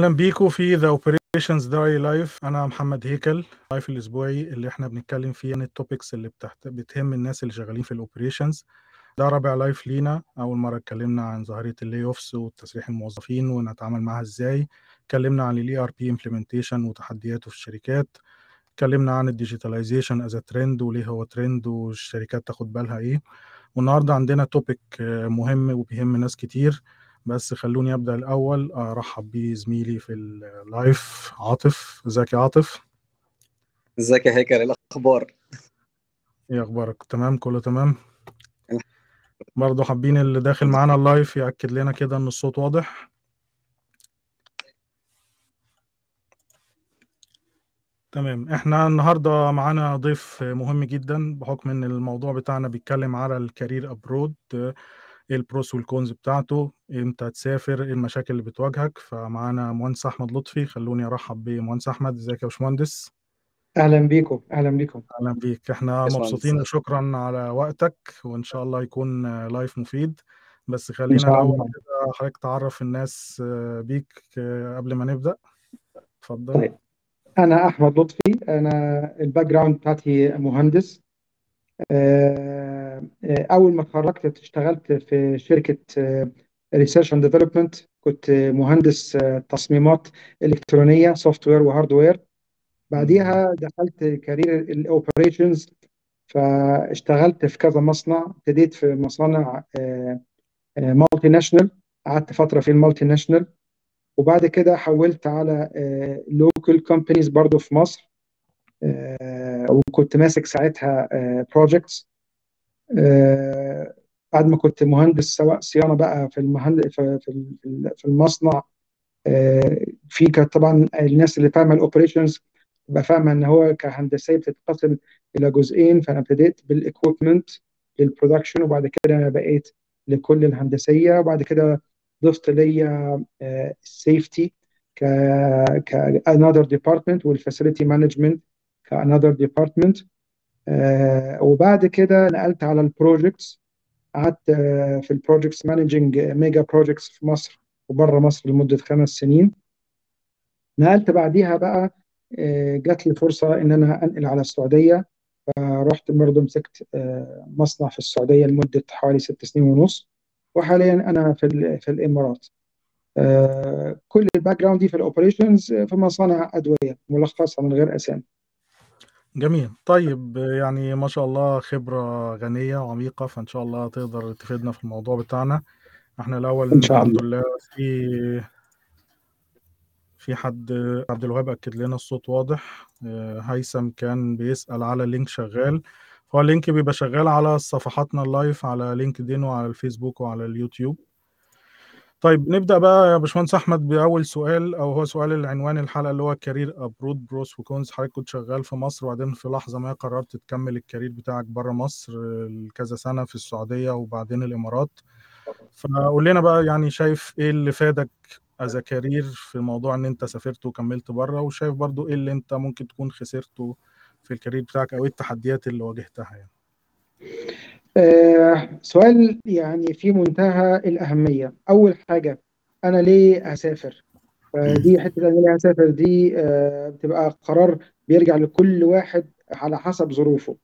أهلا بيكم في The Operations Day Live أنا محمد هيكل. live الأسبوعي اللي إحنا بنتكلم فيه عن ال topics اللي بتحت... بتهم الناس اللي شغالين في ال operations ده رابع live لينا. أول مرة اتكلمنا عن ظاهرة ال layoffs وتسريح الموظفين ونتعامل معاها إزاي. اتكلمنا عن ال ERP implementation وتحدياته في الشركات. اتكلمنا عن ال digitalization as trend وليه هو ترند والشركات تاخد بالها إيه. والنهاردة عندنا topic مهم وبيهم ناس كتير. بس خلوني أبدأ الأول. أرحب بزميلي في ال live عاطف. إزيك يا عاطف؟ إزيك يا هيكل؟ إيه الأخبار؟ إيه أخبارك؟ تمام كله تمام؟ برضه حابين اللي داخل معانا ال live يأكد لنا كده إن الصوت واضح. تمام إحنا النهارده معانا ضيف مهم جدا بحكم إن الموضوع بتاعنا بيتكلم على ال career abroad إيه ال pros وال cons بتاعته؟ إمتى تسافر؟ إيه المشاكل اللي بتواجهك؟ فمعانا مهندس أحمد لطفي خلوني أرحب بمهندس أحمد. إزيك يا باشمهندس؟ أهلا بيكم أهلا بيكم. أهلا بيك. إحنا مبسوطين وشكرا على وقتك وإن شاء الله يكون live مفيد. بس خلينا الأول كده حضرتك تعرف الناس بيك قبل ما نبدأ. اتفضل. طيب. أنا أحمد لطفي أنا ال background بتاعتي مهندس. أول ما اتخرجت اشتغلت في شركة research and development كنت مهندس تصميمات إلكترونية software و hardware بعديها دخلت career ال operations فاشتغلت في كذا مصنع. ابتديت في مصانع multinational قعدت فترة في ال multinational وبعد كده حولت على local companies برضو في مصر. وكنت ماسك ساعتها projects بعد ما كنت مهندس سواء صيانة بقى في المهند في في المصنع. في كانت طبعا الناس اللي فاهمة ال operations تبقى فاهمة إن هو كهندسية بتتقسم إلى جزئين فأنا ابتديت بال equipment لل production وبعد كده بقيت لكل الهندسية. وبعد كده ضفت ليا ال safety ك ك another department وال facility management ك another department. آه وبعد كده نقلت على ال projects قعدت آه في ال projects managing mega projects في مصر وبره مصر لمدة خمس سنين. نقلت بعديها بقى آه جات لي فرصة إن أنا أنقل على السعودية. فرحت برضه مسكت مصنع في السعودية لمدة حوالي ست سنين ونص. وحاليا أنا في في الإمارات. كل ال background دي في ال operations في مصانع أدوية ملخصة من غير أسامي. جميل. طيب يعني ما شاء الله خبرة غنية وعميقة فإن شاء الله تقدر تفيدنا في الموضوع بتاعنا. إحنا الأول إن شاء الحمد الله. لله في في حد عبد الوهاب أكد لنا الصوت واضح. هيثم كان بيسأل على ال link شغال. هو ال link بيبقى شغال على صفحاتنا ال live على LinkedIn وعلى الفيسبوك وعلى اليوتيوب. طيب نبدأ بقى يا باشمهندس أحمد بأول سؤال أو هو سؤال العنوان الحلقة اللي هو career abroad pros و cons حضرتك كنت شغال في مصر وبعدين في لحظة ما قررت تكمل ال career بتاعك بره مصر لكذا سنة في السعودية وبعدين الإمارات. فقول لنا بقى يعني شايف إيه اللي فادك as career في موضوع إن أنت سافرت وكملت بره وشايف برضو إيه اللي أنت ممكن تكون خسرته في الكارير بتاعك أو إيه التحديات اللي واجهتها يعني؟ آه سؤال يعني في منتهى الأهمية. أول حاجة أنا ليه أسافر؟ دي حتة أنا ليه أسافر دي آه بتبقى قرار بيرجع لكل واحد على حسب ظروفه.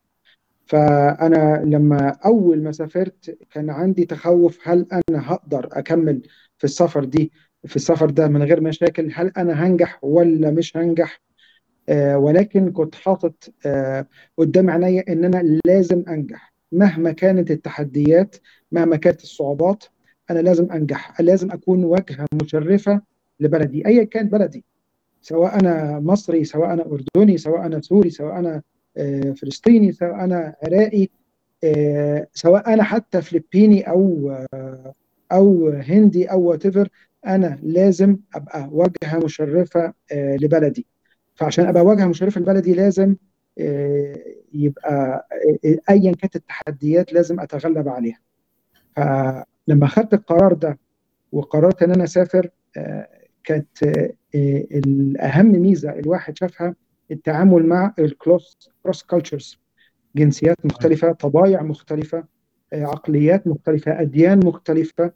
فأنا لما أول ما سافرت كان عندي تخوف هل أنا هقدر أكمل في السفر دي في السفر ده من غير مشاكل؟ هل أنا هنجح ولا مش هنجح؟ آه ولكن كنت حاطط آه قدام عينيا إن أنا لازم أنجح. مهما كانت التحديات مهما كانت الصعوبات أنا لازم أنجح لازم أكون واجهه مشرفة لبلدي ايا كان بلدي سواء أنا مصري سواء أنا أردني سواء أنا سوري سواء أنا فلسطيني سواء أنا عراقي سواء أنا حتى فلبيني أو أو هندي أو وات أنا لازم أبقى واجهه مشرفة آه، لبلدي. فعشان أبقى واجهه مشرفة لبلدي لازم آه، يبقى آه، ايا كانت التحديات لازم أتغلب عليها. فلما خدت القرار ده وقررت إن أنا أسافر آه، كانت آه، آه، الأهم ميزة الواحد شافها التعامل مع الكروس كروس كلتشرز جنسيات مختلفة طبايع مختلفة آه، عقليات مختلفة أديان مختلفة.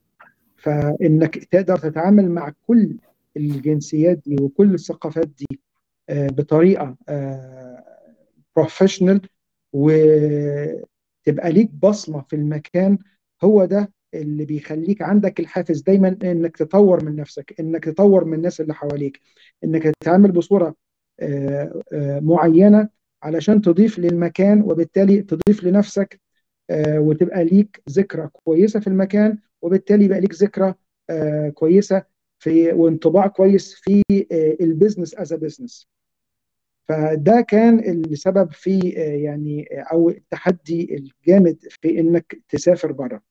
فإنك تقدر تتعامل مع كل الجنسيات دي وكل الثقافات دي آه، بطريقة بروفيشنال وتبقى ليك بصمة في المكان هو ده اللي بيخليك عندك الحافز دايما إنك تطور من نفسك إنك تطور من الناس اللي حواليك إنك تتعامل بصورة آه، آه، معينة علشان تضيف للمكان وبالتالي تضيف لنفسك آه، وتبقى ليك ذكرى كويسة في المكان وبالتالي يبقى ليك ذكرى كويسة في وانطباع كويس في ال business as business فده كان السبب في آه، يعني آه، أو التحدي الجامد في إنك تسافر بره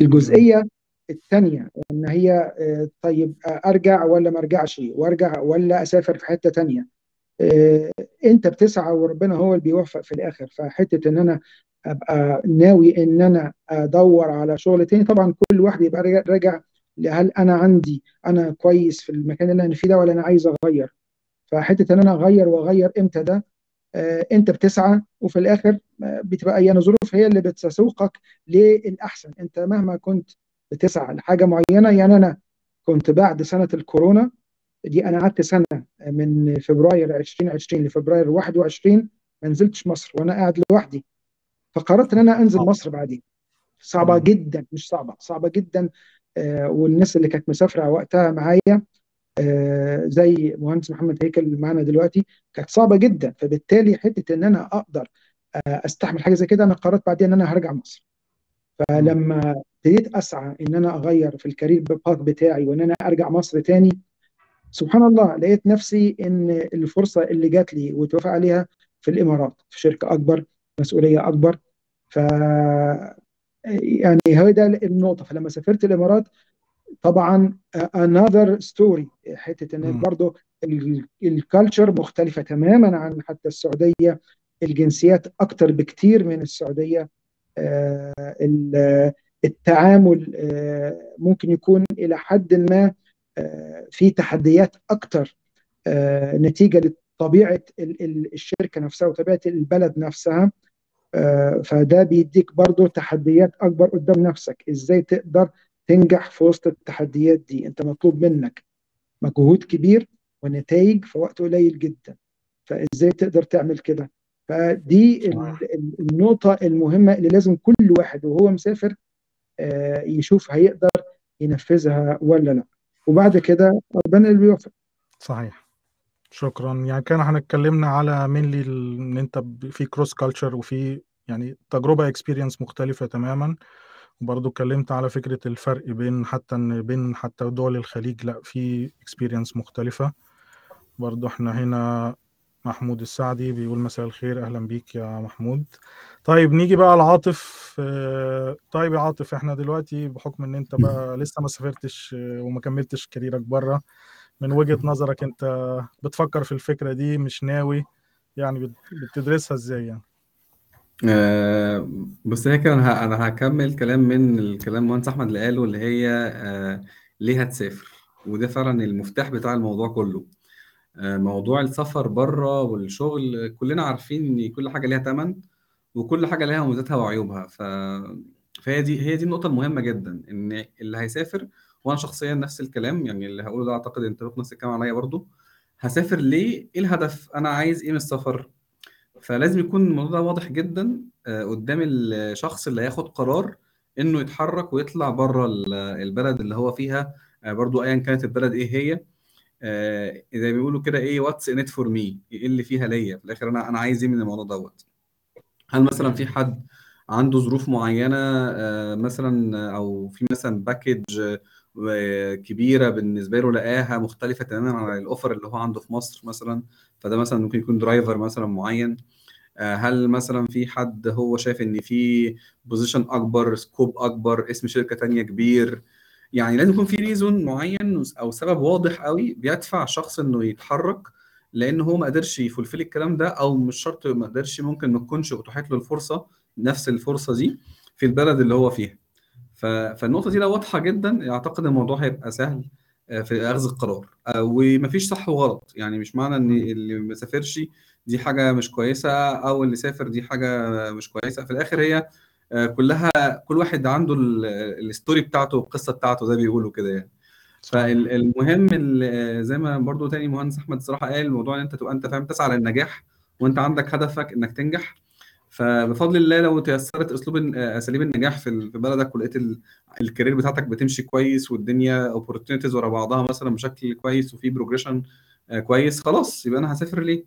الجزئية الثانية إن هي آه، طيب أرجع ولا ما أرجعش؟ وأرجع ولا أسافر في حتة ثانية أنت بتسعى وربنا هو اللي بيوفق في الآخر. فحتة إن أنا أبقى ناوي إن أنا أدور على شغل تاني طبعا كل واحد يبقى راجع هل أنا عندي أنا كويس في المكان اللي أنا فيه ده ولا أنا عايز أغير؟ فحتة إن أنا أغير وأغير إمتى ده آه، انت بتسعى وفي الآخر آه، بتبقى يعني ظروف هي اللي بتسوقك للأحسن. أنت مهما كنت بتسعى لحاجة معينة يعني أنا كنت بعد سنة الكورونا دي أنا قعدت سنة من فبراير 2020 لفبراير 21 ما نزلتش مصر وأنا قاعد لوحدي. فقررت إن أنا أنزل مصر بعدين. صعبة. جدا مش صعبة صعبة جدا آه، والناس اللي كانت مسافرة وقتها معايا آه، زي مهندس محمد هيكل معانا دلوقتي كانت صعبة جدا. فبالتالي حتة إن أنا أقدر آه، أستحمل حاجة زي كده أنا قررت بعدين إن أنا هرجع مصر. فلما ابتديت أسعى إن أنا أغير في ال career path بتاعي وإن أنا أرجع مصر تاني سبحان الله لقيت نفسي إن الفرصة اللي جات لي واتوافق عليها في الإمارات في شركة أكبر مسؤولية أكبر. ف يعني هي ده النقطة. فلما سافرت الإمارات طبعا another story. حتة إن. برضه ال culture مختلفة تماما عن حتى السعودية. الجنسيات أكتر بكتير من السعودية. آه، ال- التعامل آه، ممكن يكون إلى حد ما آه، في تحديات أكتر آه، نتيجة لطبيعة ال- ال- الشركة نفسها وطبيعة البلد نفسها. آه، فده بيديك برضو تحديات أكبر قدام نفسك. إزاي تقدر تنجح في وسط التحديات دي. انت مطلوب منك مجهود كبير ونتائج في وقت قليل جدا. فازاي تقدر تعمل كده؟ فدي النقطة المهمة اللي لازم كل واحد وهو مسافر آه، يشوف هيقدر ينفذها ولا لأ. وبعد كده ربنا اللي بيوفق. صحيح. شكرا. يعني كان إحنا اتكلمنا على mainly إن انت في cross culture وفي يعني تجربة experience مختلفة تماما. وبرضه اتكلمت على فكرة الفرق بين حتى إن بين حتى دول الخليج لأ في experience مختلفة. برضه إحنا هنا محمود السعدي بيقول مساء الخير أهلا بيك يا محمود. طيب نيجي بقى لعاطف آه، طيب يا عاطف إحنا دلوقتي بحكم إن أنت بقى لسه ما سافرتش آه، وما كملتش كاريرك بره من وجهة نظرك أنت بتفكر في الفكرة دي مش ناوي؟ يعني بت- بتدرسها إزاي يعني؟ آه، بص هيك أنا ه- أنا هكمل كلام من الكلام مهندس أحمد اللي قاله اللي هي آه، ليه هتسافر؟ وده فعلا المفتاح بتاع الموضوع كله. آه، موضوع السفر بره والشغل كلنا عارفين إن كل حاجة ليها ثمن وكل حاجة ليها مميزاتها وعيوبها. ف فهي دي هي دي النقطة المهمة جدا إن اللي هيسافر وأنا شخصيا نفس الكلام يعني اللي هقوله ده أعتقد أنت نفس الكلام عليا برضو. هسافر ليه؟ إيه الهدف؟ أنا عايز إيه من السفر؟ فلازم يكون الموضوع ده واضح جدا آه، قدام الشخص اللي هياخد قرار إنه يتحرك ويطلع بره ال- البلد اللي هو فيها. آه، برضو ايا كانت البلد إيه هي. آه، زي ما بيقولوا كده إيه what's in it for me إيه اللي فيها ليا؟ في الآخر أنا أنا عايز إيه من الموضوع دوت؟ هل مثلا في حد عنده ظروف معينة؟ مثلا أو في مثلا package كبيرة بالنسبة له لقاها مختلفة تماما عن ال offer اللي هو عنده في مصر مثلا فده مثلا ممكن يكون driver مثلا معين. آه، هل مثلا في حد هو شايف إن في position أكبر scope أكبر اسم شركة تانية كبير؟ يعني لازم يكون في reason معين أو سبب واضح قوي بيدفع شخص إنه يتحرك لأن هو ما قدرش ي fulfill الكلام ده أو مش شرط ما قدرش ممكن ما تكونش اتاحت له الفرصة نفس الفرصة دي في البلد اللي هو فيها. ف- فالنقطة دي لو واضحة جدا أعتقد الموضوع هيبقى سهل آه، في اخذ القرار آه، ومفيش صح وغلط. يعني مش معنى إن اللي ما سافرش دي حاجة مش كويسة أو اللي سافر دي حاجة مش كويسة. في الآخر هي آه، كلها كل واحد عنده ال- ال story بتاعته والقصة بتاعته زي بيقولوا كده يعني. فالمهم ال- زي ما برضو تاني مهندس أحمد الصراحه قال الموضوع إن أنت تبقى أنت فاهم تسعى للنجاح وأنت عندك هدفك إنك تنجح. فبفضل الله لو تيسرت أسلوب الن- أساليب النجاح في بلدك ولقيت ال- ال career بتاعتك بتمشي كويس والدنيا opportunities ورا بعضها مثلا بشكل كويس وفي progression كويس خلاص يبقى أنا هسافر ليه؟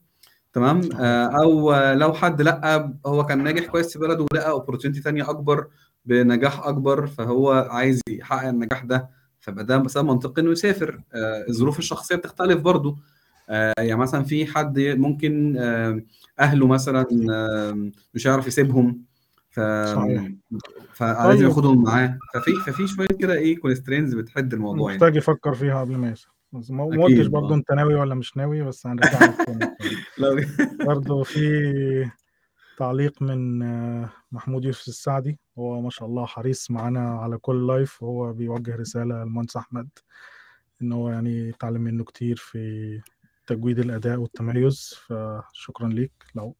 تمام؟ آه، أو آه، لو حد لأ هو كان ناجح كويس في بلده ولقى opportunity تانية أكبر بنجاح أكبر فهو عايز يحقق النجاح ده فبقى ده مثلا منطقي إنه يسافر. آه، الظروف الشخصية بتختلف برضو. آه، يعني مثلا في حد ممكن آه، أهله مثلا مش هيعرف يسيبهم ف فلازم طيب. ياخدهم معاه. ففي ففي شوية كده إيه constraints بتحد الموضوع يعني. محتاج يفكر فيها قبل ما يسافر ما قلتش برضه أنت ناوي ولا مش ناوي بس هنرجع لو برضه في تعليق من آه، محمود يوسف السعدي. هو ما شاء الله حريص معانا على كل لايف وهو بيوجه رسالة للمهندس أحمد إن هو يعني اتعلم منه كتير في تجويد الأداء والتميز فشكرا ليك. لو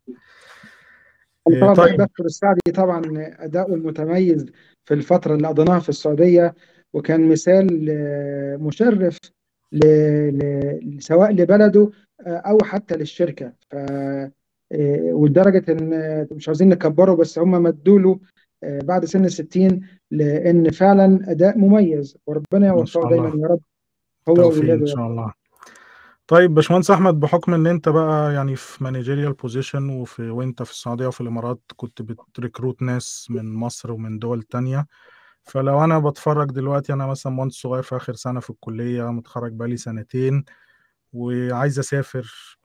إيه، طبعا طيب. السعدي طبعا أداؤه المتميز في الفترة اللي قضيناها في السعودية وكان مثال آه، مشرف ل... ل... سواء لبلده آه، أو حتى للشركة. ف... آه، ولدرجة إن آه، مش عايزين نكبره بس هم مدوا له آه، بعد سن الستين لأن فعلا أداء مميز. وربنا يوفقه دايما يا رب. هو وولاده إن شاء الله. طيب باشمهندس أحمد بحكم إن أنت بقى يعني في managerial position وفي وأنت في السعودية وفي الإمارات كنت بت recruit ناس من مصر ومن دول تانية فلو أنا بتفرج دلوقتي أنا مثلا مهندس صغير في آخر سنة في الكلية متخرج بقالي سنتين وعايز أسافر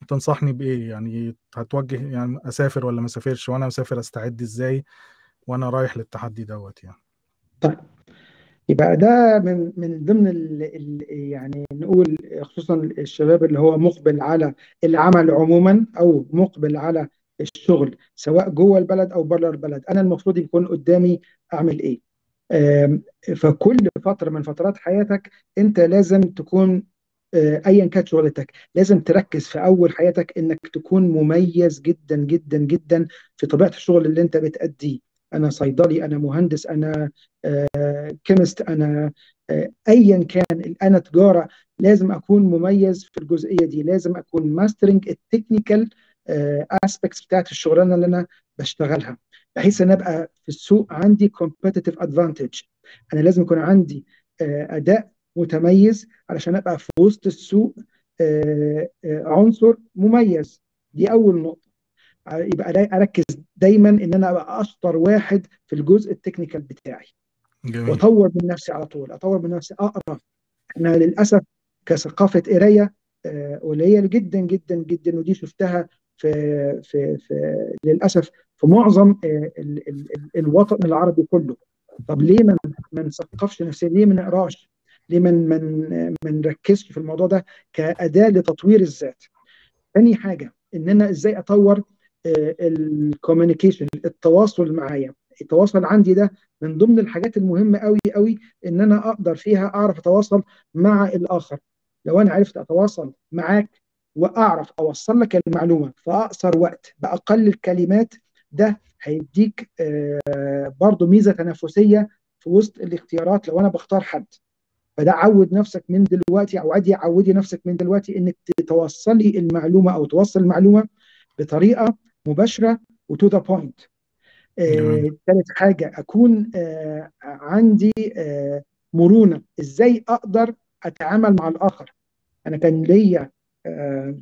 فتنصحني بإيه؟ يعني هتوجه يعني أسافر ولا ما أسافرش؟ وأنا مسافر أستعد إزاي وأنا رايح للتحدي دوت يعني؟ طيب يبقى ده من من ضمن ال ال يعني نقول خصوصا الشباب اللي هو مقبل على العمل عموما أو مقبل على الشغل سواء جوه البلد أو بره البلد. أنا المفروض يكون قدامي أعمل إيه؟ فكل فترة من فترات حياتك أنت لازم تكون آه، ايا كانت شغلتك لازم تركز في أول حياتك إنك تكون مميز جدا جدا جدا في طبيعة الشغل اللي أنت بتأديه. أنا صيدلي أنا مهندس أنا chemist أنا آه، ايا كان. أنا تجارة لازم أكون مميز في الجزئية دي. لازم أكون mastering ال technical aspects بتاعت الشغلانة اللي أنا بشتغلها بحيث إن أبقى في السوق عندي competitive advantage أنا لازم يكون عندي آه، أداء متميز علشان أبقى في وسط السوق آه، آه، عنصر مميز. دي أول نقطة. يبقى دا- أركز دايما إن أنا أبقى أشطر واحد في الجزء ال technical بتاعي. جميل. وأطور من نفسي على طول أطور من نفسي أقرأ. إحنا للأسف كثقافة قراية آه، قليلة جدا جدا جدا ودي شفتها في في في للأسف في معظم آه، ال- ال- ال- الوطن العربي كله. طب ليه ما ما نثقفش نفسنا؟ ليه ما نقراش؟ ليه ما ما نركزش في الموضوع ده كأداة لتطوير الذات؟ تاني حاجة إن أنا إزاي أطور الكوميونيكيشن التواصل معايا. التواصل عندي ده من ضمن الحاجات المهمة قوي قوي إن أنا أقدر فيها أعرف أتواصل مع الآخر. لو أنا عرفت أتواصل معاك وأعرف أوصل لك المعلومة في أقصر وقت بأقل الكلمات ده هيديك آه، برضو ميزة تنافسية في وسط الاختيارات لو أنا بختار حد. فده عود نفسك من دلوقتي أو عادي عودي نفسك من دلوقتي إنك توصلي المعلومة أو توصل المعلومة بطريقة مباشرة و to the point ثالث حاجة أكون آه، عندي آه، مرونة. إزاي أقدر أتعامل مع الآخر؟ أنا كان ليا آه،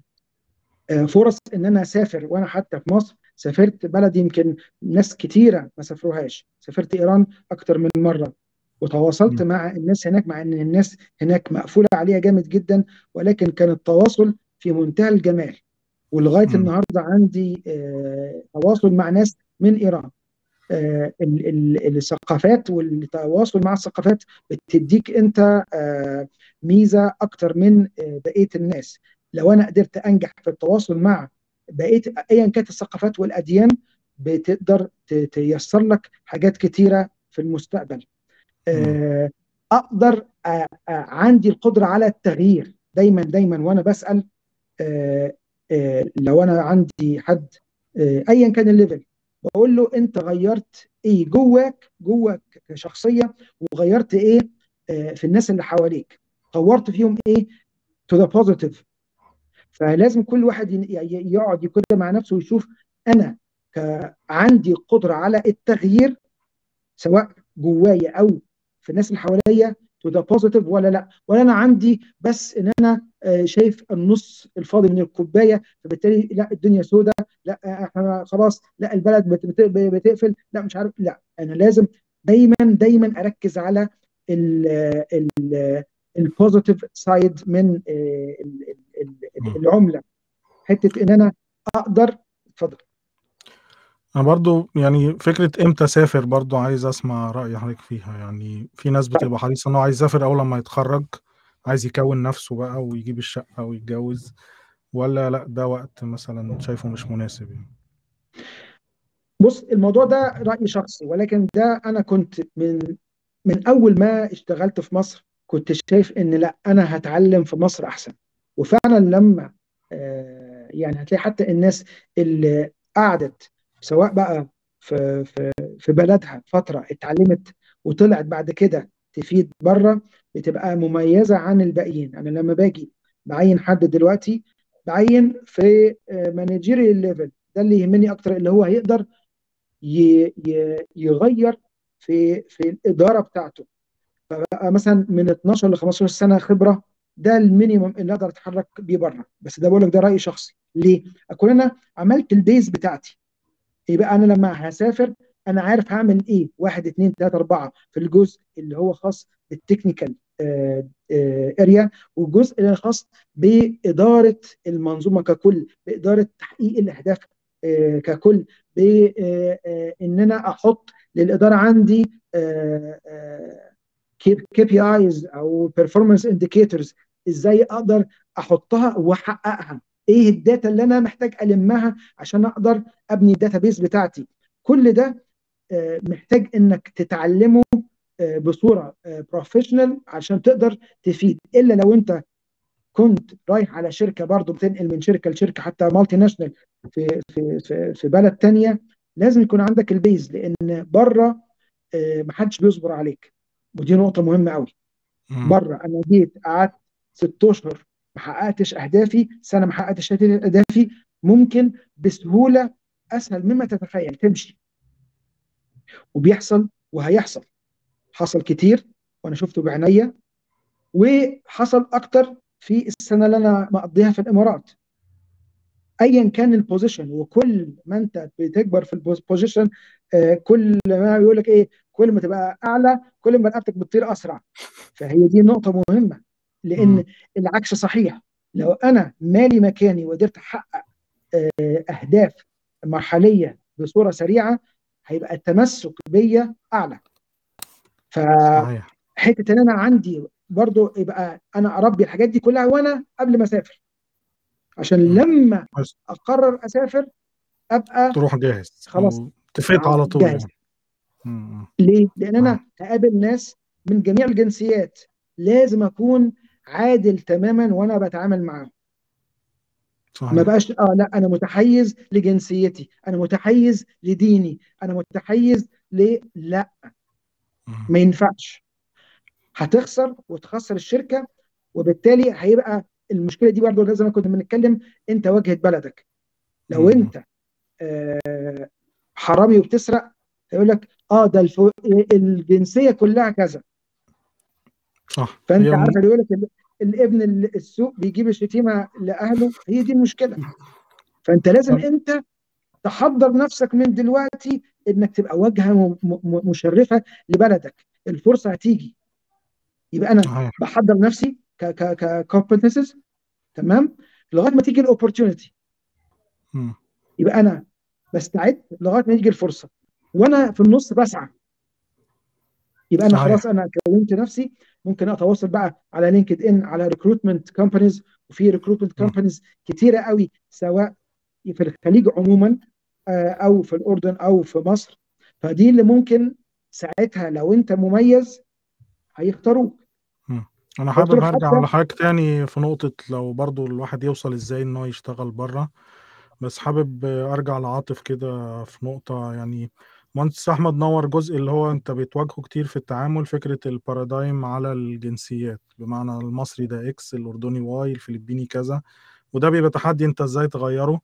آه، فرص إن أنا أسافر وأنا حتى في مصر سافرت بلد يمكن ناس كتيرة ما سافروهاش. سافرت إيران أكتر من مرة. وتواصلت مم. مع الناس هناك مع إن الناس هناك مقفولة عليها جامد جدا ولكن كان التواصل في منتهى الجمال. ولغاية. النهارده عندي آه، تواصل مع ناس من إيران. آه، ال- ال- الثقافات والتواصل مع الثقافات بتديك أنت آه، ميزة أكتر من بقية الناس. لو أنا قدرت أنجح في التواصل مع بقية ايا كانت الثقافات والأديان بتقدر تيسر لك حاجات كتيرة في المستقبل. أقدر عندي القدرة على التغيير. دايما دايما وأنا بسأل لو أنا عندي حد آه، ايا كان ال level بقول له أنت غيرت إيه جواك جواك كشخصية وغيرت إيه آه، في الناس اللي حواليك. طورت فيهم إيه؟ to the positive فلازم كل واحد يقعد كده مع نفسه ويشوف أنا عندي قدرة على التغيير سواء جوايا أو في الناس اللي حواليا to the positive ولا لا. ولا أنا عندي بس إن أنا آه، شايف النص الفاضي من الكوباية فبالتالي لا الدنيا سوداء لا إحنا خلاص لا البلد بت- بت- بتقفل لا مش عارف لا. أنا لازم دايما دايما أركز على ال positive side من آه، ال- ال- ال- العملة. حتة إن أنا أقدر اتفضل. أنا برضو يعني فكرة إمتى أسافر برضو عايز أسمع رأي حضرتك فيها. يعني في ناس بتبقى حريصة انه عايز يسافر أول لما يتخرج عايز يكون نفسه بقى ويجيب الشقة ويتجوز ولا لأ ده وقت مثلا شايفه مش مناسب يعني؟ بص الموضوع ده رأي شخصي ولكن ده أنا كنت من من أول ما اشتغلت في مصر كنت شايف إن لأ أنا هتعلم في مصر أحسن. وفعلا لما آه، يعني هتلاقي حتى الناس اللي قعدت سواء بقى في في في بلدها فترة اتعلمت وطلعت بعد كده تفيد بره بتبقى مميزة عن الباقيين. أنا لما باجي بعين حد دلوقتي بعين في managerial level ده اللي يهمني أكتر اللي هو هيقدر يغير في في الإدارة بتاعته. فبقى مثلا من 12 ل 15 سنة خبرة ده ال minimum اللي أقدر أتحرك بيه بره. بس ده بقول لك ده رأي شخصي. ليه؟ أكون أنا عملت ال base بتاعتي. يبقى أنا لما هسافر أنا عارف هعمل إيه. واحد اثنين ثلاثة أربعة في الجزء اللي هو خاص بال technical area والجزء اللي خاص بإدارة المنظومة ككل بإدارة تحقيق الأهداف آه، ككل بان أنا أحط للإدارة عندي KPIs أو performance indicators إزاي أقدر أحطها وأحققها. إيه ال data اللي أنا محتاج ألمها عشان أقدر أبني ال database بتاعتي؟ كل ده آه، محتاج إنك تتعلمه آه، بصورة professional عشان تقدر تفيد. إلا لو أنت كنت رايح على شركة برضه بتنقل من شركة لشركة حتى multinational في في في في بلد تانية لازم يكون عندك ال base لأن بره آه، محدش بيصبر عليك. ودي نقطة مهمة قوي. بره أنا جيت قعدت ست أشهر ما حققتش أهدافي سنة ما حققتش أهدافي ممكن بسهولة أسهل مما تتخيل تمشي. وبيحصل وهيحصل. حصل كتير وأنا شفته بعينيا وحصل أكتر في السنة اللي أنا مقضيها في الإمارات. ايا كان ال position وكل ما أنت بتكبر في ال position آه، كل ما بيقول لك إيه كل ما تبقى أعلى كل ما رقبتك بتطير أسرع. فهي دي نقطة مهمة. لأن مم. العكس صحيح. لو أنا مالي مكاني وقدرت أحقق آه، أهداف مرحلية بصورة سريعة هيبقى التمسك بيا أعلى. فحته صحيح. إن أنا عندي برضو يبقى أنا أربي الحاجات دي كلها وأنا قبل ما أسافر. عشان. لما أقرر أسافر أبقى تروح جاهز. خلاص. تفيت على طول جاهز. يعني. ليه؟ لأن أنا هقابل ناس من جميع الجنسيات. لازم أكون عادل تماما وأنا بتعامل معاهم ما صحيح. بقاش آه لا أنا متحيز لجنسيتي أنا متحيز لديني أنا متحيز ل لا. ما ينفعش. هتخسر وتخسر الشركة وبالتالي هيبقى المشكلة دي برضه لازم كنا بنتكلم أنت واجهة بلدك. لو مم. أنت آه، حرامي وبتسرق هيقول لك آه ده. الجنسية كلها كذا. صح. فأنت عارف يقول لك الابن ال- السوق بيجيب الشتيمة لأهله هي دي المشكلة. فأنت لازم أنت تحضر نفسك من دلوقتي إنك تبقى واجهه مشرفة لبلدك. الفرصة هتيجي. يبقى أنا بحضر نفسي ك ك ككومبتنسز تمام؟ لغاية ما تيجي ال opportunity. يبقى أنا بستعد لغاية ما يجي الفرصة. وأنا في النص بسعى. يبقى أنا خلاص أنا كونت نفسي ممكن اتواصل بقى على LinkedIn على recruitment companies وفي recruitment. companies كتيرة قوي سواء في الخليج عموما آه، أو في الأردن أو في مصر فدي اللي ممكن ساعتها لو أنت مميز هيختاروك. أنا حابب له هرجع حتى على حضرتك تاني في نقطة لو برضو الواحد يوصل إزاي ان هو يشتغل بره بس حابب أرجع لعاطف كده في نقطة يعني مهندس أحمد نور جزء اللي هو أنت بتواجهه كتير في التعامل فكرة ال paradigm على الجنسيات. بمعنى المصري ده X الأردني Y الفلبيني كذا. وده بيبقى تحدي أنت إزاي تغيره.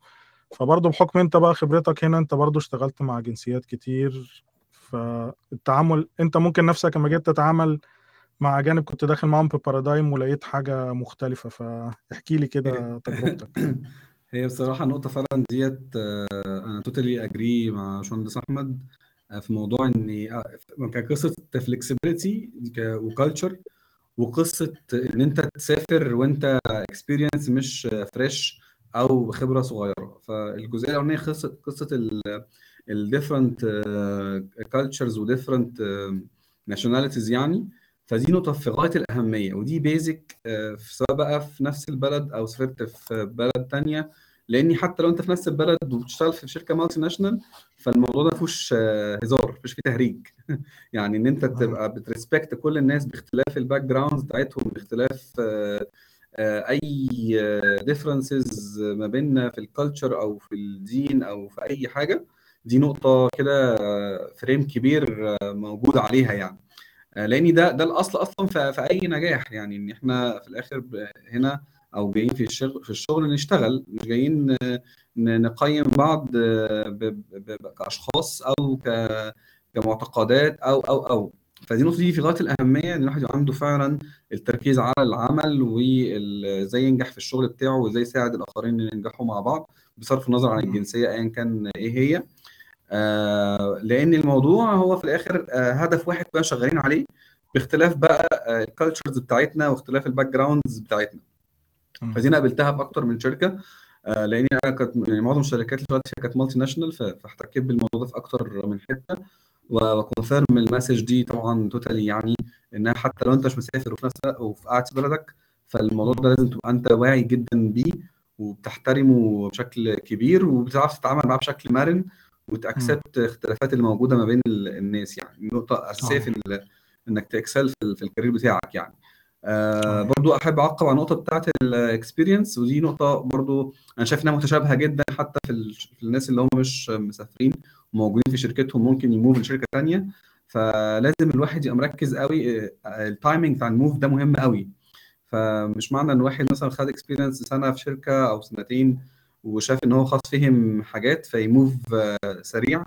فبرضه بحكم أنت بقى خبرتك هنا أنت برضه اشتغلت مع جنسيات كتير. فالتعامل أنت ممكن نفسك لما جيت تتعامل مع أجانب كنت داخل معاهم في paradigm ولقيت حاجة مختلفة. فاحكي لي كده تجربتك. هي بصراحة النقطة فعلا ديت آه، أنا totally agree مع باشمهندس أحمد آه، في موضوع إن آه، كقصة flexibility و culture وقصة إن أنت تسافر وأنت experience مش fresh أو خبرة صغيرة. فالجزئية الأولانية قصة قصة ال different cultures و different nationalities يعني. فدي نقطة في غاية الأهمية ودي basic سواء بقى في نفس البلد أو سافرت في بلد تانية لأني حتى لو أنت في نفس البلد وبتشتغل في شركة multinational فالموضوع ده مفيهوش آه، هزار مفيش فيه تهريج. يعني إن أنت صحيح تبقى بت respect كل الناس باختلاف ال backgrounds بتاعتهم باختلاف آه، آه، أي differences ما بيننا في ال culture أو في الدين أو في أي حاجة دي نقطة كده فريم كبير آه، موجود عليها يعني. آه، لأن ده ده الأصل أصلا في, أي نجاح يعني إن إحنا في الآخر هنا أو جايين في الشغل في الشغل نشتغل مش جايين آه، نقيم بعض آه، كأشخاص أو كمعتقدات أو أو أو فدي النقطه دي في غاية الأهمية إن الواحد يبقى عنده فعلا التركيز على العمل وازاي ينجح في الشغل بتاعه وإزاي يساعد الآخرين إن ينجحوا مع بعض بصرف النظر عن. الجنسية ايا كان إيه هي آه، لأن الموضوع هو في الآخر آه، هدف واحد كنا شغالين عليه باختلاف بقى ال cultures بتاعتنا واختلاف ال backgrounds بتاعتنا. فدي أنا قابلتها في أكتر من شركة. آه، لأني أنا كانت يعني معظم الشركات اللي دلوقتي كانت multinational فاحتكيت بالموضوع ده في أكتر من حتة. و confirm ال message دي طبعا totally يعني إنها حتى لو أنت مش مسافر وفي نفس الوقت وفي قاعد في بلدك فالموضوع. ده لازم تبقى أنت واعي جدا بيه وبتحترمه بشكل كبير وبتعرف تتعامل معاه بشكل مرن. وت accept الاختلافات اللي موجودة ما بين ال- الناس يعني. نقطة أساسية في إنك ال- في ال career بتاعك يعني. آه صحيح برضو أحب أعقب على النقطة بتاعت ال experience ودي نقطة برضو أنا شايف إنها متشابهة جدا حتى في, ال- في الناس اللي هم مش مسافرين وموجودين في شركتهم ممكن ي move لشركة تانية. فلازم الواحد يبقى مركز قوي آه، ال timing بتاع ال move ده مهم قوي. فمش معنى إن واحد مثلا خد experience سنة في شركة أو سنتين وشاف إن هو خلاص فهم حاجات في move آه، سريع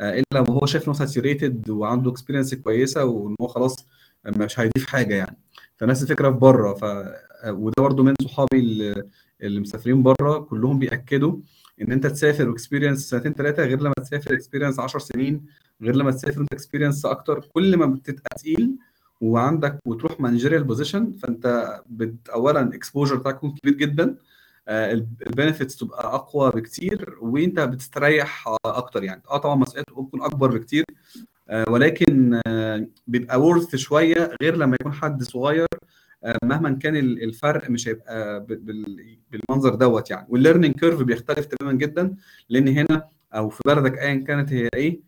آه، إلا وهو شايف إن هو saturated وعنده experience كويسة وإن هو خلاص مش هيضيف حاجة يعني. فنفس الفكرة في بره ف آه، وده برضو من صحابي اللي مسافرين بره كلهم بيأكدوا إن أنت تسافر و experience سنتين ثلاثة غير لما تسافر experience 10 سنين غير لما تسافر أنت experience أكتر. كل ما بتبقى تقيل وعندك وتروح managerial position فأنت بت اولا ال exposure بتاعك يكون كبير جدا ال benefits تبقى أقوى بكتير وأنت بتستريح آه، أكتر يعني. آه طبعا مسؤوليته بتكون أكبر بكتير آه، ولكن آه، بيبقى ورث شوية غير لما يكون حد صغير آه، مهما كان ال- الفرق مش هيبقى بالمنظر دوت يعني وال learning curve بيختلف تماما جدا لأن هنا أو في بلدك ايا كانت هي إيه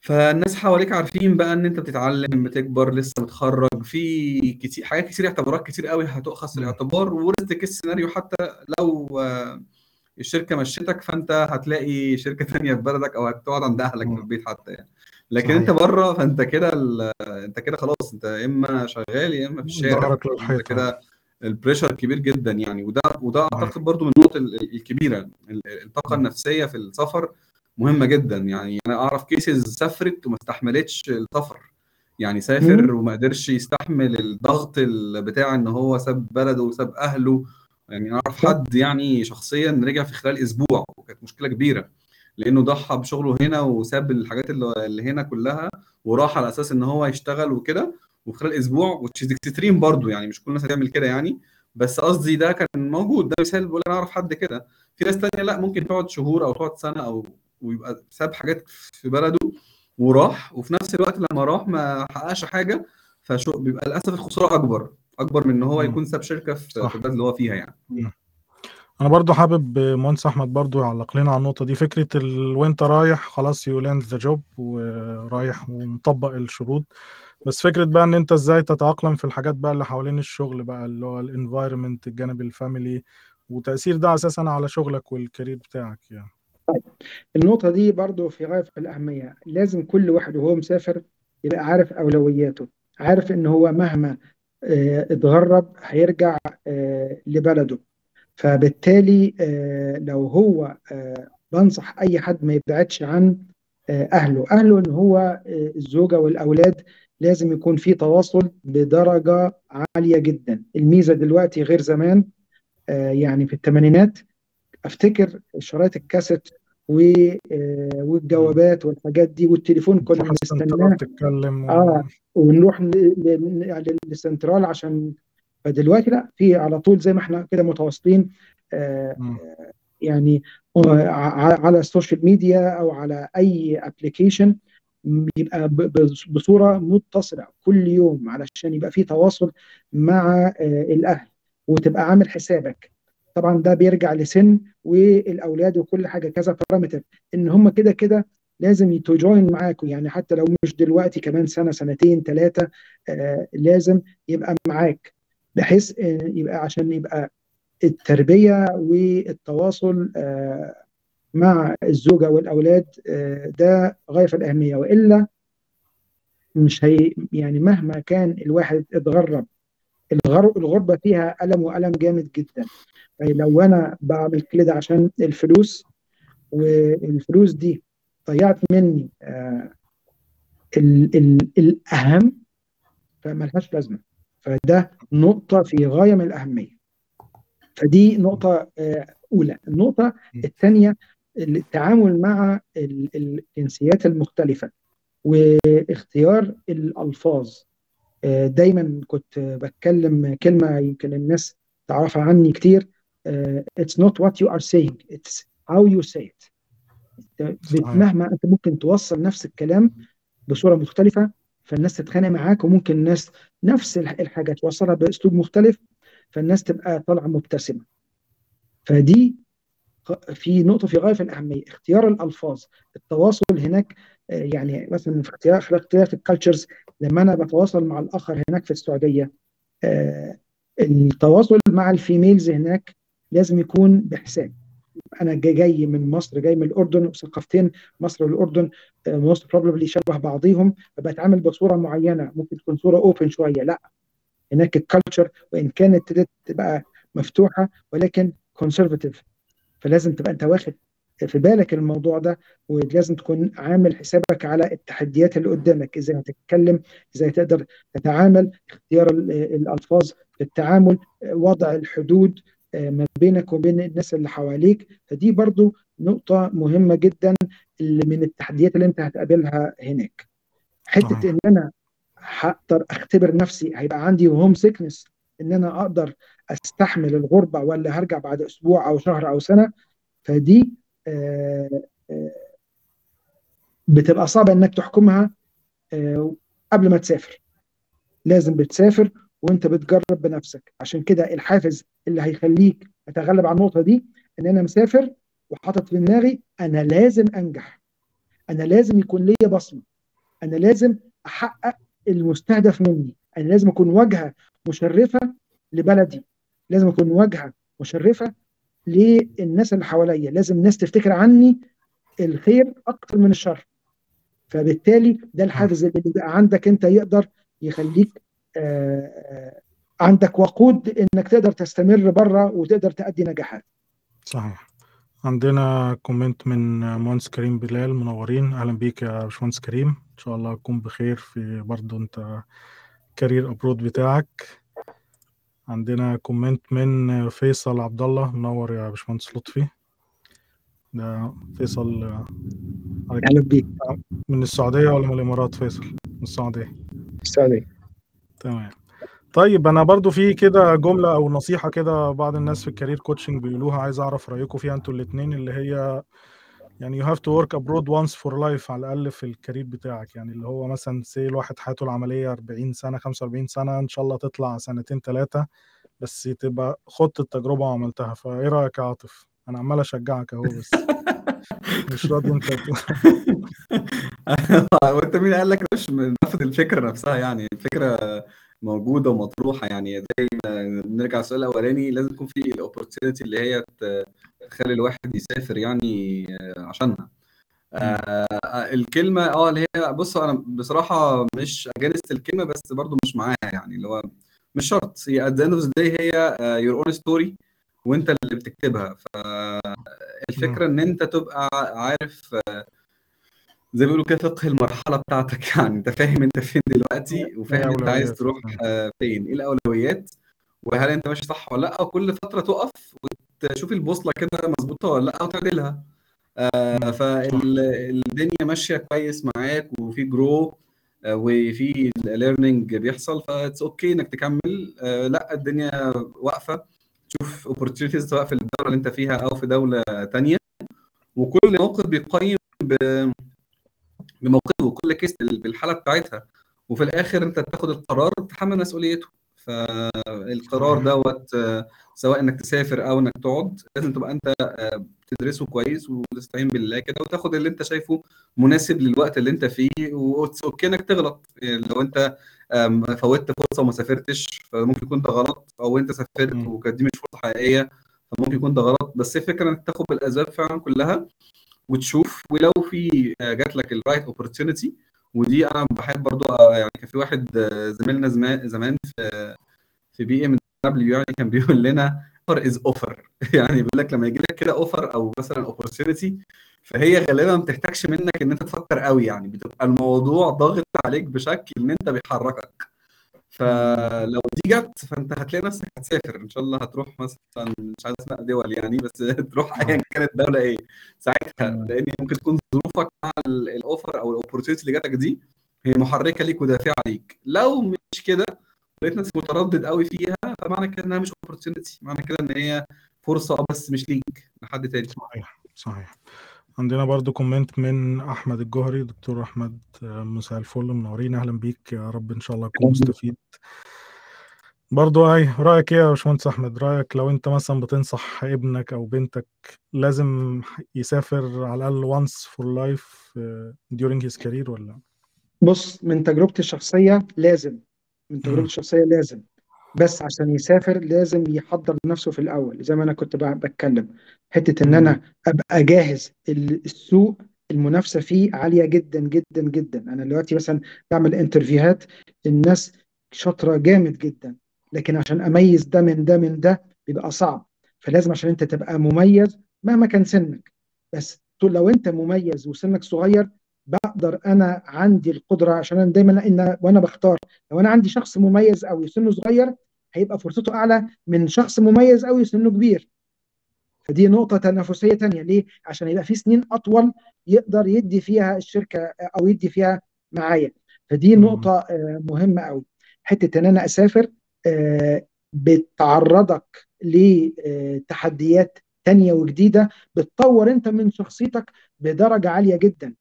فالناس حواليك عارفين بقى إن أنت بتتعلم بتكبر لسه متخرج في كتير حاجات كتير اعتبارات كتير قوي هتؤخذ في. الاعتبار worst case scenario حتى لو آه، الشركة مشيتك فأنت هتلاقي شركة تانية في بلدك أو هتقعد عند أهلك في. البيت حتى يعني لكن انت صحيح. بره فانت كده ال- انت كده خلاص انت يا اما شغال يا اما في الشارع. انت كده ال pressure كبير جدا يعني. وده وده أعتقد برضو من النقط ال- ال- الكبيرة. ال- الطاقة. النفسية في السفر مهمة جدا. يعني أنا أعرف cases سافرت وما استحملتش السفر. يعني سافر. وما قدرش يستحمل الضغط ال- بتاع إن هو ساب بلده وساب أهله. يعني أعرف حد يعني شخصيا رجع في خلال أسبوع وكانت مشكلة كبيرة. لأنه ضحى بشغله هنا وساب الحاجات اللي هنا كلها وراح على أساس ان هو يشتغل وكده. وفي خلال أسبوع which is extreme برضو يعني مش كل الناس هتعمل كده يعني. بس قصدي ده كان موجود ده مثال بقول أنا أعرف حد كده. في ناس تانية لا ممكن تقعد شهور أو تقعد سنة أو ويبقى ساب حاجات في بلده وراح. وفي نفس الوقت لما راح ما حققش حاجة فشو بيبقى للأسف الخسارة أكبر أكبر من إن هو. يكون ساب شركة. في البلد اللي هو فيها يعني. أنا برضو حابب مهندس أحمد برضو يعلق لنا على النقطة دي. فكرة. وأنت رايح خلاص you land the job ورايح ومطبق الشروط. بس فكرة بقى إن أنت إزاي تتأقلم في الحاجات بقى اللي حوالين الشغل بقى اللي هو ال environment الجانب ال family وتأثير ده أساسا على شغلك والكارير بتاعك يعني. النقطة دي برضو في غاية الأهمية. لازم كل واحد وهو مسافر يبقى عارف أولوياته عارف إن هو مهما آه، اتغرب هيرجع آه، لبلده. فبالتالي آه، لو هو آه، بنصح أي حد ما يبعدش عن آه، أهله. أهله إن هو الزوجة والأولاد لازم يكون في تواصل بدرجة عالية جدا. الميزة دلوقتي غير زمان يعني في الثمانينات أفتكر شرايط الكاسيت والجوابات والحاجات دي والتليفون كنا بنستناه. تتكلم و... آه ونروح للسنترال عشان فدلوقتي لا في على طول زي ما إحنا كده متواصلين آه،. يعني آه، على السوشيال ميديا أو على أي application ب- بصورة متصلة كل يوم علشان يبقى في تواصل مع آه، الأهل وتبقى عامل حسابك. طبعا ده بيرجع لسن والأولاد وكل حاجة كذا بارامتر إن هم كده كده لازم يتجوين معاكم يعني حتى لو مش دلوقتي كمان سنة سنتين ثلاثة آه لازم يبقى معاك. بحيث يبقى عشان يبقى التربية والتواصل آه مع الزوجة والأولاد آه ده غاية في الأهمية. وإلا مش هي يعني مهما كان الواحد اتغرب الغر- الغربة فيها ألم وألم جامد جدا. يعني لو أنا بعمل كده عشان الفلوس والفلوس دي ضيعت مني آه ال ال الأهم فملهاش لازمة. فده نقطة في غاية من الأهمية. فدي نقطة آه أولى. النقطة الثانية التعامل مع ال- الجنسيات المختلفة واختيار الألفاظ. آه، دايما كنت بتكلم كلمة يمكن الناس تعرفها عني كتير. آه، it's not what you are saying it's how you say it. مهما أنت ممكن توصل نفس الكلام بصورة مختلفة فالناس تتخانق معاك وممكن الناس نفس الح- الحاجة توصلها بأسلوب مختلف فالناس تبقى طالعة مبتسمة. فدي في نقطة في غاية في الأهمية. اختيار الألفاظ. التواصل هناك آه، يعني مثلا في اختيار في اختلاف ال cultures لما أنا بتواصل مع الآخر هناك في السعودية آه، التواصل مع ال females هناك لازم يكون بحساب. أنا جاي من مصر جاي من الأردن وثقافتين مصر والأردن most probably شبه بعضيهم فبتعامل بصورة معينة. ممكن تكون صورة open شوية. لا. هناك ال culture وإن كانت تبقى مفتوحة ولكن كونسرفاتيف فلازم تبقى أنت واخد في بالك الموضوع ده ولازم تكون عامل حسابك على التحديات اللي قدامك. إزاي هتتكلم؟ إزاي تقدر تتعامل؟ اختيار ال- الألفاظ التعامل وضع الحدود آه، ما بينك وبين الناس اللي حواليك. فدي برضو نقطة مهمة جدا اللي من التحديات اللي أنت هتقابلها هناك. حتة. إن أنا هقدر أختبر نفسي هيبقى عندي هوم سيكنس إن أنا أقدر أستحمل الغربة ولا هرجع بعد أسبوع أو شهر أو سنة. فدي آه، آه، بتبقى صعبة إنك تحكمها آه، قبل ما تسافر. لازم بتسافر وانت بتجرب بنفسك. عشان كده الحافز اللي هيخليك اتغلب على النقطة دي إن أنا مسافر وحاطط في دماغي أنا لازم أنجح. أنا لازم يكون ليا بصمة. أنا لازم أحقق المستهدف مني. أنا لازم أكون واجهة مشرفة لبلدي. لازم أكون واجهة مشرفة للناس اللي حواليا. لازم الناس تفتكر عني الخير أكتر من الشر. فبالتالي ده الحافز اللي بيبقى عندك أنت يقدر يخليك عندك وقود إنك تقدر تستمر بره وتقدر تأدي نجاحات. صحيح. عندنا comment من مهندس كريم بلال منورين. أهلا بيك يا باشمهندس كريم. إن شاء الله تكون بخير في برضه أنت career abroad بتاعك. عندنا comment من فيصل عبد الله منور يا باشمهندس لطفي. ده فيصل آه، أهلا بيك. من السعودية ولا من الإمارات فيصل؟ من السعودية. السعودية. تمام. طيب أنا برضو في كده جملة أو نصيحة كده بعض الناس في ال career coaching بيقولوها عايز أعرف رأيكم فيها أنتوا الاتنين اللي هي يعني you have to work abroad once for life على الأقل في ال career بتاعك. يعني اللي هو مثلا say الواحد حياته العملية 40 سنة 45 سنة إن شاء الله تطلع سنتين ثلاثة بس تبقى خدت التجربة وعملتها. فإيه رأيك يا عاطف؟ أنا عمال أشجعك أهو بس مش راضي أنت وانت مين قال لك مش نفذ الفكرة نفسها يعني؟ الفكرة موجودة ومطروحة يعني. زي ما نرجع للسؤال الأولاني لازم يكون في ال opportunity اللي هي تخلي الواحد يسافر يعني عشانها. آه الكلمة آه اللي هي بص أنا بصراحة مش against الكلمة بس برضو مش معاها يعني. اللي هو مش شرط. هي the end of the day هي your own story وانت اللي بتكتبها. فالفكرة إن أنت تبقى عارف زي ما بيقولوا كده فقه المرحلة بتاعتك يعني. أنت فاهم أنت فين دلوقتي وفاهم أنت عايز تروح فين إيه الأولويات؟ وهل أنت ماشي صح ولا لأ؟ وكل فترة تقف وتشوف البوصلة كده مظبوطة ولا لأ وتعدلها. آه فالدنيا ماشية كويس معاك وفي grow آه وفي learning بيحصل ف it's okay إنك تكمل. آه لأ الدنيا واقفة. تشوف opportunities سواء في الدولة اللي أنت فيها أو في دولة تانية. وكل موقف بيقيم بموقفه وكل case بالحالة بتاعتها. وفي الآخر أنت تاخد القرار تحمل مسؤوليته. فالقرار دوت سواء إنك تسافر أو إنك تقعد لازم تبقى أنت تدرسه كويس وتستعين بالله كده وتاخد اللي أنت شايفه مناسب للوقت اللي أنت فيه okay إنك تغلط. لو أنت فوتت فرصة وما سافرتش فممكن يكون ده غلط. أو أنت سافرت وكانت دي مش فرصة حقيقية فممكن يكون ده غلط. بس الفكرة إنك تاخد بالأسباب فعلا كلها. وتشوف ولو في جات لك ال right opportunity ودي أنا بحب برضو يعني كان في واحد زميلنا زمان زمان في في بي ام دبليو يعني كان بيقول لنا offer is offer يعني بيقول لك لما يجي لك كده offer أو مثلا opportunity فهي غالبا ما بتحتاجش منك إن أنت تفكر قوي يعني. بتبقى الموضوع ضاغط عليك بشكل إن أنت بيحركك. فلو دي جت فانت هتلاقي نفسك هتسافر. إن شاء الله هتروح مثلا مش عايز اسماء دول يعني بس تروح ايا كانت دولة إيه ساعتها. لأن ممكن تكون ظروفك مع ال offer أو ال opportunity اللي جاتك دي هي محركة ليك ودافعة ليك لو مش كده لقيت نفسك متردد قوي فيها فمعنى كده إنها مش opportunity معنى كده إن هي فرصة بس مش ليك لحد تاني. صحيح صحيح. عندنا برضو comment من أحمد الجوهري دكتور أحمد مساء الفل منورين أهلا بيك يا رب إن شاء الله تكون مستفيد. برضو أي رأيك إيه يا باشمهندس أحمد؟ رأيك لو أنت مثلا بتنصح ابنك أو بنتك لازم يسافر على الأقل once for life during his career ولا؟ بص من تجربتي الشخصية لازم من تجربتي الشخصية لازم. بس عشان يسافر لازم يحضر نفسه في الأول. زي ما أنا كنت بتكلم حتة إن أنا أبقى جاهز السوق المنافسة فيه عالية جدا جدا جدا. أنا دلوقتي مثلا بعمل انترفيوهات الناس شاطرة جامد جدا لكن عشان أميز ده من ده من ده بيبقى صعب. فلازم عشان أنت تبقى مميز مهما كان سنك. بس لو أنت مميز وسنك صغير بقدر أنا عندي القدرة عشان أنا دايما إن وأنا بختار لو أنا عندي شخص مميز قوي سنه صغير هيبقى فرصته أعلى من شخص مميز قوي سنه كبير. فدي نقطة تنافسية تانية. ليه؟ عشان يبقى في سنين أطول يقدر يدي فيها الشركة أو يدي فيها معايا. فدي نقطة مهمة قوي حتة إن أنا أسافر بتعرضك لتحديات تانية وجديدة بتطور أنت من شخصيتك بدرجة عالية جدا.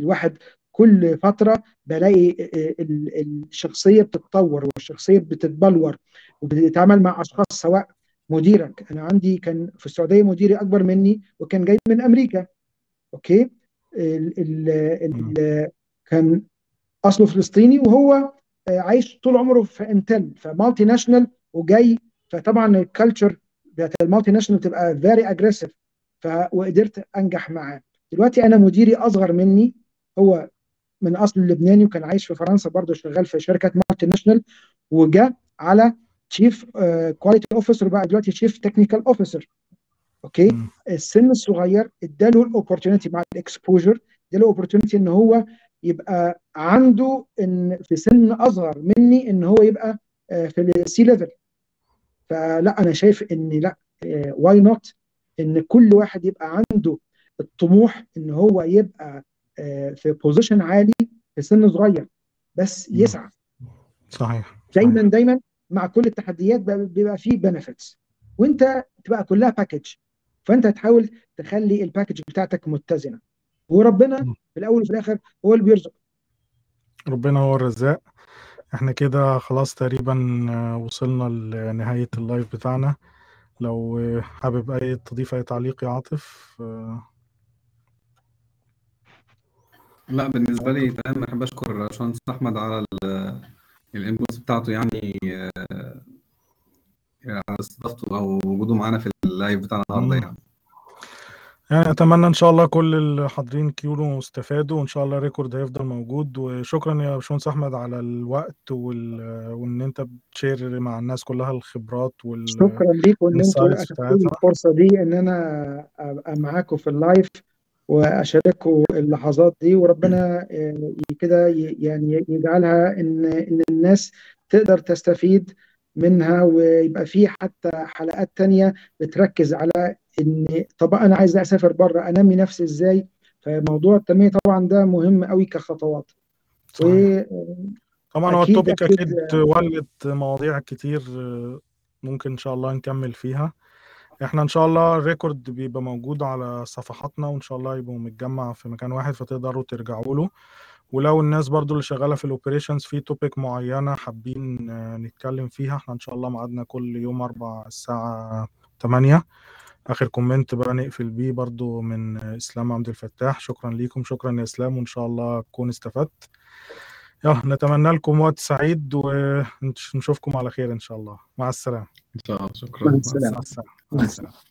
الواحد كل فترة بلاقي الشخصية بتتطور والشخصية بتتبلور وبتتعامل مع أشخاص سواء مديرك. أنا عندي كان في السعودية مديري أكبر مني وكان جاي من أمريكا. Okay؟ ال ال ال كان أصله فلسطيني وهو عايش طول عمره في إنتل ف multinational وجاي. فطبعا ال culture بتاعت ال multinational بتبقى very aggressive وقدرت أنجح معاه. دلوقتي أنا مديري أصغر مني هو من أصل لبناني وكان عايش في فرنسا برضه شغال في شركة multinational وجا على chief quality officer بقى دلوقتي chief technical officer Okay. السن الصغير اداله ال opportunity مع ال exposure اداله ال opportunity إن هو يبقى عنده إن في سن أصغر مني إن هو يبقى في ال C level فلا أنا شايف إن لا why not إن كل واحد يبقى عنده الطموح إن هو يبقى في position عالي في سن صغير بس يسعى. صحيح. دايما دايما مع كل التحديات بيبقى فيه benefits وأنت تبقى كلها package فأنت هتحاول تخلي ال package بتاعتك متزنة. وربنا. في الأول وفي الآخر هو اللي بيرزق. ربنا هو الرزاق. إحنا كده خلاص تقريبا آه، وصلنا لنهاية ال live بتاعنا. لو آه، حابب أي تضيف أي تعليق يا عاطف آه، لا بالنسبة لي تمام أحب أشكر باشمهندس أحمد على ال inputs بتاعته يعني آه، على استضافته أو وجوده معانا في ال live بتاعنا النهاردة مم. يعني. يعني أتمنى إن شاء الله كل الحاضرين يكونوا استفادوا وإن شاء الله ال record هيفضل موجود. وشكرا يا باشمهندس أحمد على الوقت وال... وإن أنت بت share مع الناس كلها الخبرات وال شكرا ليكم ان أنتوا ال insights اخدتوا لي بتاعتها. الفرصة دي إن أنا أبقى معاكم في ال live. واشارككم اللحظات دي وربنا آه، كده يعني يجعلها إن إن الناس تقدر تستفيد منها ويبقى في حتى حلقات تانية بتركز على إن طب أنا عايز أسافر بره أنمي نفسي إزاي؟ فموضوع التنمية طبعا ده مهم قوي كخطوات. صحيح. طبعا هو ال topic أكيد. أكيد ولد مواضيع كتير آه، ممكن إن شاء الله نكمل فيها. إحنا إن شاء الله ال record بيبقى موجود على صفحاتنا وإن شاء الله يبقوا متجمع في مكان واحد فتقدروا ترجعوا له. ولو الناس برضو اللي شغالة في ال operations في topic معينة حابين نتكلم فيها إحنا إن شاء الله ميعادنا كل يوم أربع الساعة 8 آخر comment بقى نقفل بيه برضو من إسلام عبد الفتاح. شكرا ليكم شكرا يا إسلام وإن شاء الله تكون استفدت. يلا نتمنى لكم وقت سعيد ونشوفكم على خير إن شاء الله. مع السلامة. إن شاء الله. مع شكرا السلامة. مع السلامة.